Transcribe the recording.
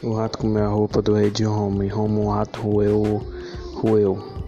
O rato comeu a roupa do rei de Roma e Roma um rato roeu, roeu.